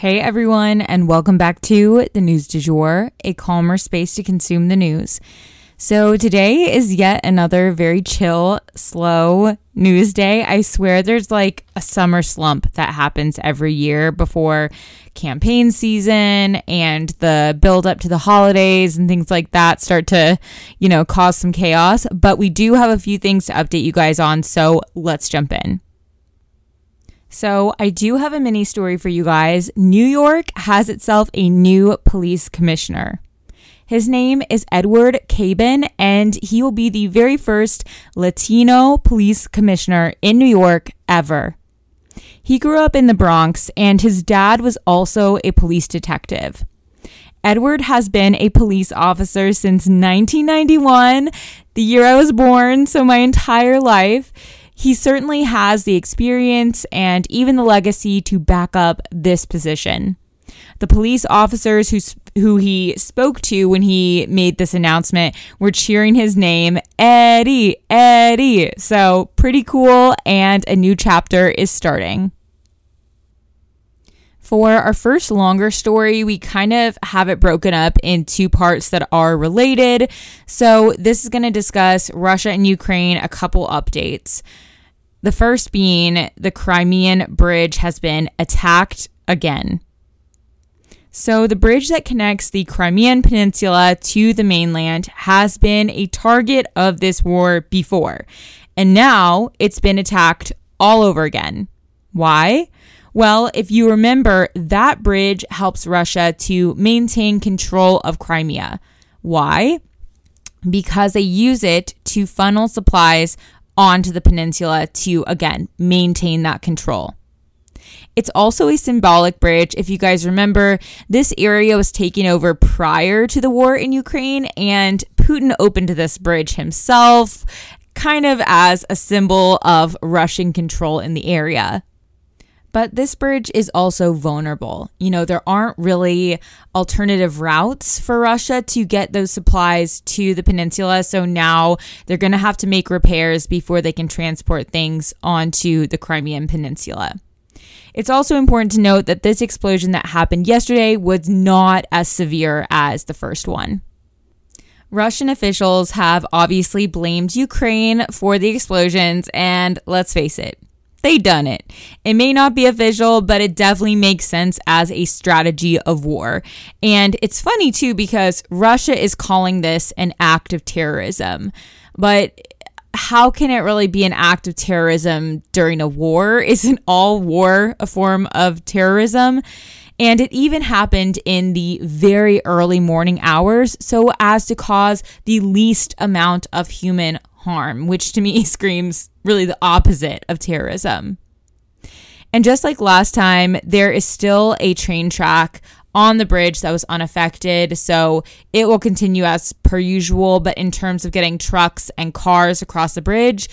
Hey everyone, and welcome back to the News du Jour, a calmer space to consume the news. So, today is yet another very chill, slow news day. I swear there's like a summer slump that happens every year before campaign season and the build up to the holidays and things like that start to, you know, cause some chaos. But we do have a few things to update you guys on, so let's jump in. So, I do have a mini story for you guys. New York has itself a new police commissioner. His name is Edward Caban, and he will be the very first Latino police commissioner in New York ever. He grew up in the Bronx, and his dad was also a police detective. Edward has been a police officer since 1991, the year I was born, so my entire life he certainly has the experience and even the legacy to back up this position. The police officers who who he spoke to when he made this announcement were cheering his name, Eddie, Eddie. So, pretty cool and a new chapter is starting. For our first longer story, we kind of have it broken up in two parts that are related. So, this is going to discuss Russia and Ukraine, a couple updates. The first being the Crimean Bridge has been attacked again. So, the bridge that connects the Crimean Peninsula to the mainland has been a target of this war before, and now it's been attacked all over again. Why? Well, if you remember, that bridge helps Russia to maintain control of Crimea. Why? Because they use it to funnel supplies onto the peninsula to, again, maintain that control. It's also a symbolic bridge. If you guys remember, this area was taken over prior to the war in Ukraine, and Putin opened this bridge himself, kind of as a symbol of Russian control in the area. But this bridge is also vulnerable. You know, there aren't really alternative routes for Russia to get those supplies to the peninsula. So now they're going to have to make repairs before they can transport things onto the Crimean Peninsula. It's also important to note that this explosion that happened yesterday was not as severe as the first one. Russian officials have obviously blamed Ukraine for the explosions, and let's face it, they done it. It may not be official, but it definitely makes sense as a strategy of war. And it's funny too because Russia is calling this an act of terrorism. But how can it really be an act of terrorism during a war? Isn't all war a form of terrorism? And it even happened in the very early morning hours so as to cause the least amount of human harm, which to me screams really the opposite of terrorism. And just like last time, there is still a train track on the bridge that was unaffected. So it will continue as per usual. But in terms of getting trucks and cars across the bridge,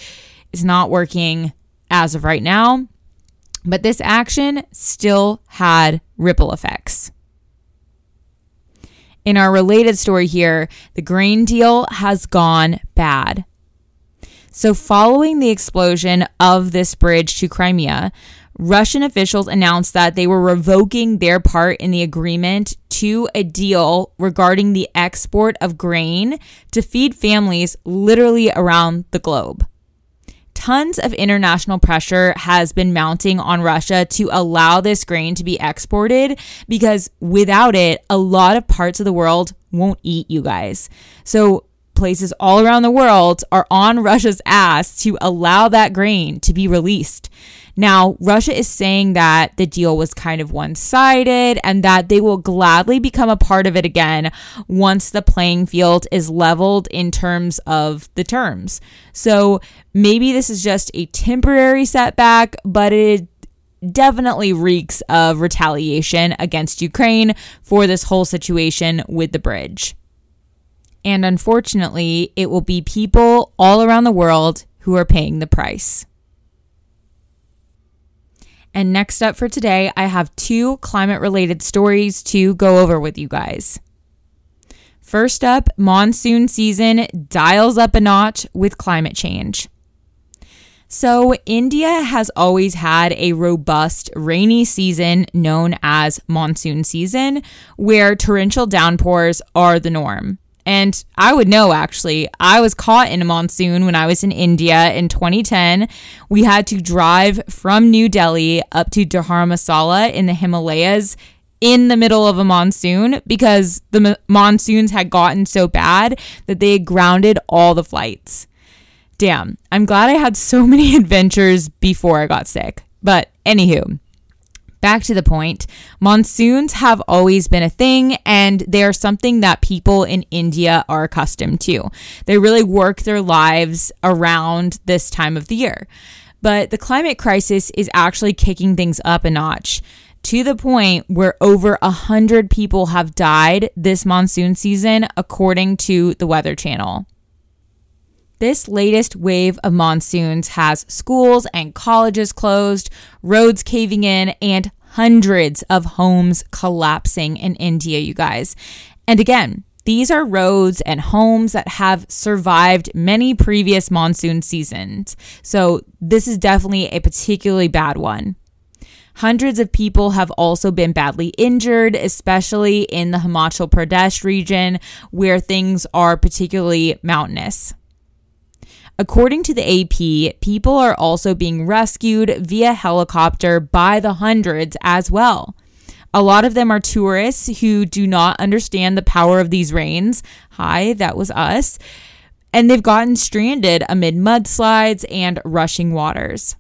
it's not working as of right now. But this action still had ripple effects. In our related story here, the grain deal has gone bad. So, following the explosion of this bridge to Crimea, Russian officials announced that they were revoking their part in the agreement to a deal regarding the export of grain to feed families literally around the globe. Tons of international pressure has been mounting on Russia to allow this grain to be exported because without it, a lot of parts of the world won't eat you guys. So, places all around the world are on Russia's ass to allow that grain to be released. Now, Russia is saying that the deal was kind of one sided and that they will gladly become a part of it again once the playing field is leveled in terms of the terms. So maybe this is just a temporary setback, but it definitely reeks of retaliation against Ukraine for this whole situation with the bridge. And unfortunately, it will be people all around the world who are paying the price. And next up for today, I have two climate related stories to go over with you guys. First up, monsoon season dials up a notch with climate change. So, India has always had a robust rainy season known as monsoon season, where torrential downpours are the norm. And I would know actually. I was caught in a monsoon when I was in India in 2010. We had to drive from New Delhi up to Dharamasala in the Himalayas in the middle of a monsoon because the monsoons had gotten so bad that they grounded all the flights. Damn, I'm glad I had so many adventures before I got sick. But anywho, back to the point, monsoons have always been a thing and they are something that people in India are accustomed to. They really work their lives around this time of the year. But the climate crisis is actually kicking things up a notch to the point where over a hundred people have died this monsoon season, according to the Weather Channel. This latest wave of monsoons has schools and colleges closed, roads caving in, and hundreds of homes collapsing in India, you guys. And again, these are roads and homes that have survived many previous monsoon seasons. So, this is definitely a particularly bad one. Hundreds of people have also been badly injured, especially in the Himachal Pradesh region where things are particularly mountainous. According to the AP, people are also being rescued via helicopter by the hundreds as well. A lot of them are tourists who do not understand the power of these rains. Hi, that was us. And they've gotten stranded amid mudslides and rushing waters.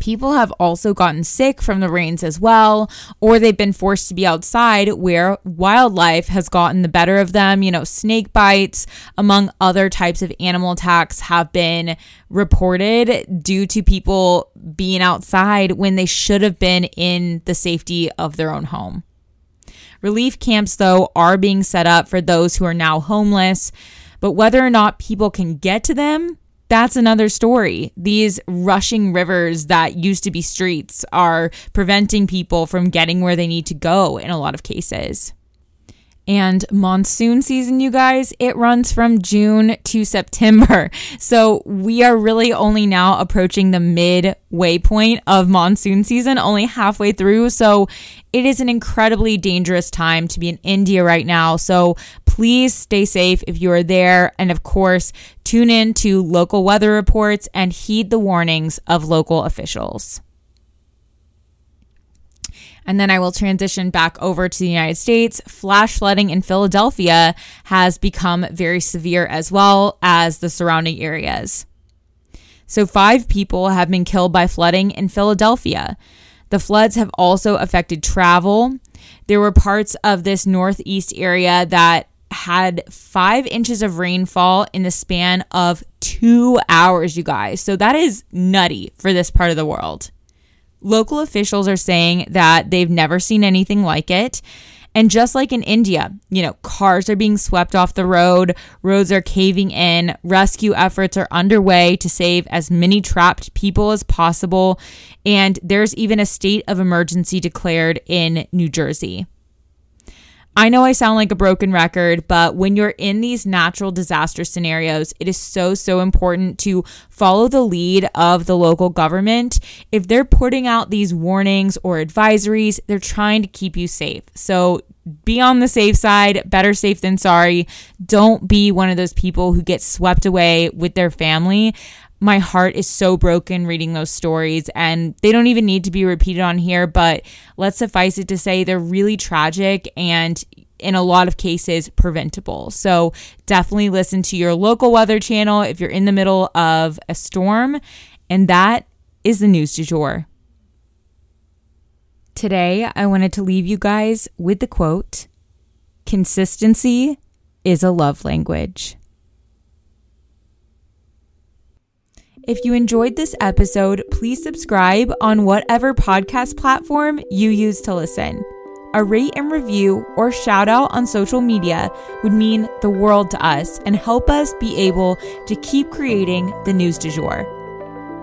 People have also gotten sick from the rains as well, or they've been forced to be outside where wildlife has gotten the better of them. You know, snake bites, among other types of animal attacks, have been reported due to people being outside when they should have been in the safety of their own home. Relief camps, though, are being set up for those who are now homeless, but whether or not people can get to them that's another story. These rushing rivers that used to be streets are preventing people from getting where they need to go in a lot of cases. And monsoon season, you guys, it runs from June to September. So we are really only now approaching the midway point of monsoon season, only halfway through. So it is an incredibly dangerous time to be in India right now. So please stay safe if you are there. And of course, tune in to local weather reports and heed the warnings of local officials. And then I will transition back over to the United States. Flash flooding in Philadelphia has become very severe as well as the surrounding areas. So, five people have been killed by flooding in Philadelphia. The floods have also affected travel. There were parts of this northeast area that had five inches of rainfall in the span of two hours, you guys. So that is nutty for this part of the world. Local officials are saying that they've never seen anything like it. And just like in India, you know, cars are being swept off the road, roads are caving in, rescue efforts are underway to save as many trapped people as possible. And there's even a state of emergency declared in New Jersey. I know I sound like a broken record, but when you're in these natural disaster scenarios, it is so, so important to follow the lead of the local government. If they're putting out these warnings or advisories, they're trying to keep you safe. So be on the safe side, better safe than sorry. Don't be one of those people who get swept away with their family my heart is so broken reading those stories and they don't even need to be repeated on here but let's suffice it to say they're really tragic and in a lot of cases preventable so definitely listen to your local weather channel if you're in the middle of a storm and that is the news du jour. Today, I wanted to leave you guys with the quote Consistency is a love language. If you enjoyed this episode, please subscribe on whatever podcast platform you use to listen. A rate and review or shout out on social media would mean the world to us and help us be able to keep creating the news du jour.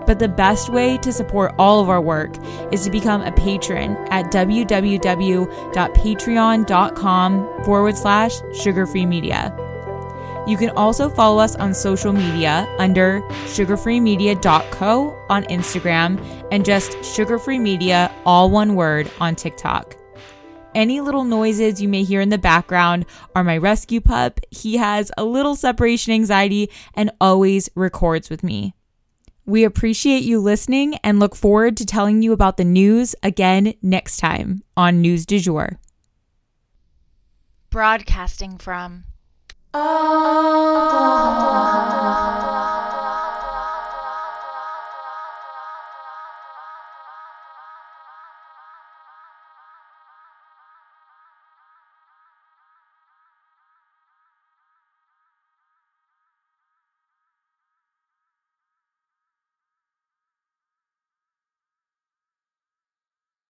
But the best way to support all of our work is to become a patron at www.patreon.com forward slash sugarfree media. You can also follow us on social media under sugarfreemedia.co on Instagram and just sugarfree media, all one word, on TikTok. Any little noises you may hear in the background are my rescue pup. He has a little separation anxiety and always records with me. We appreciate you listening and look forward to telling you about the news again next time on News du Jour. Broadcasting from あ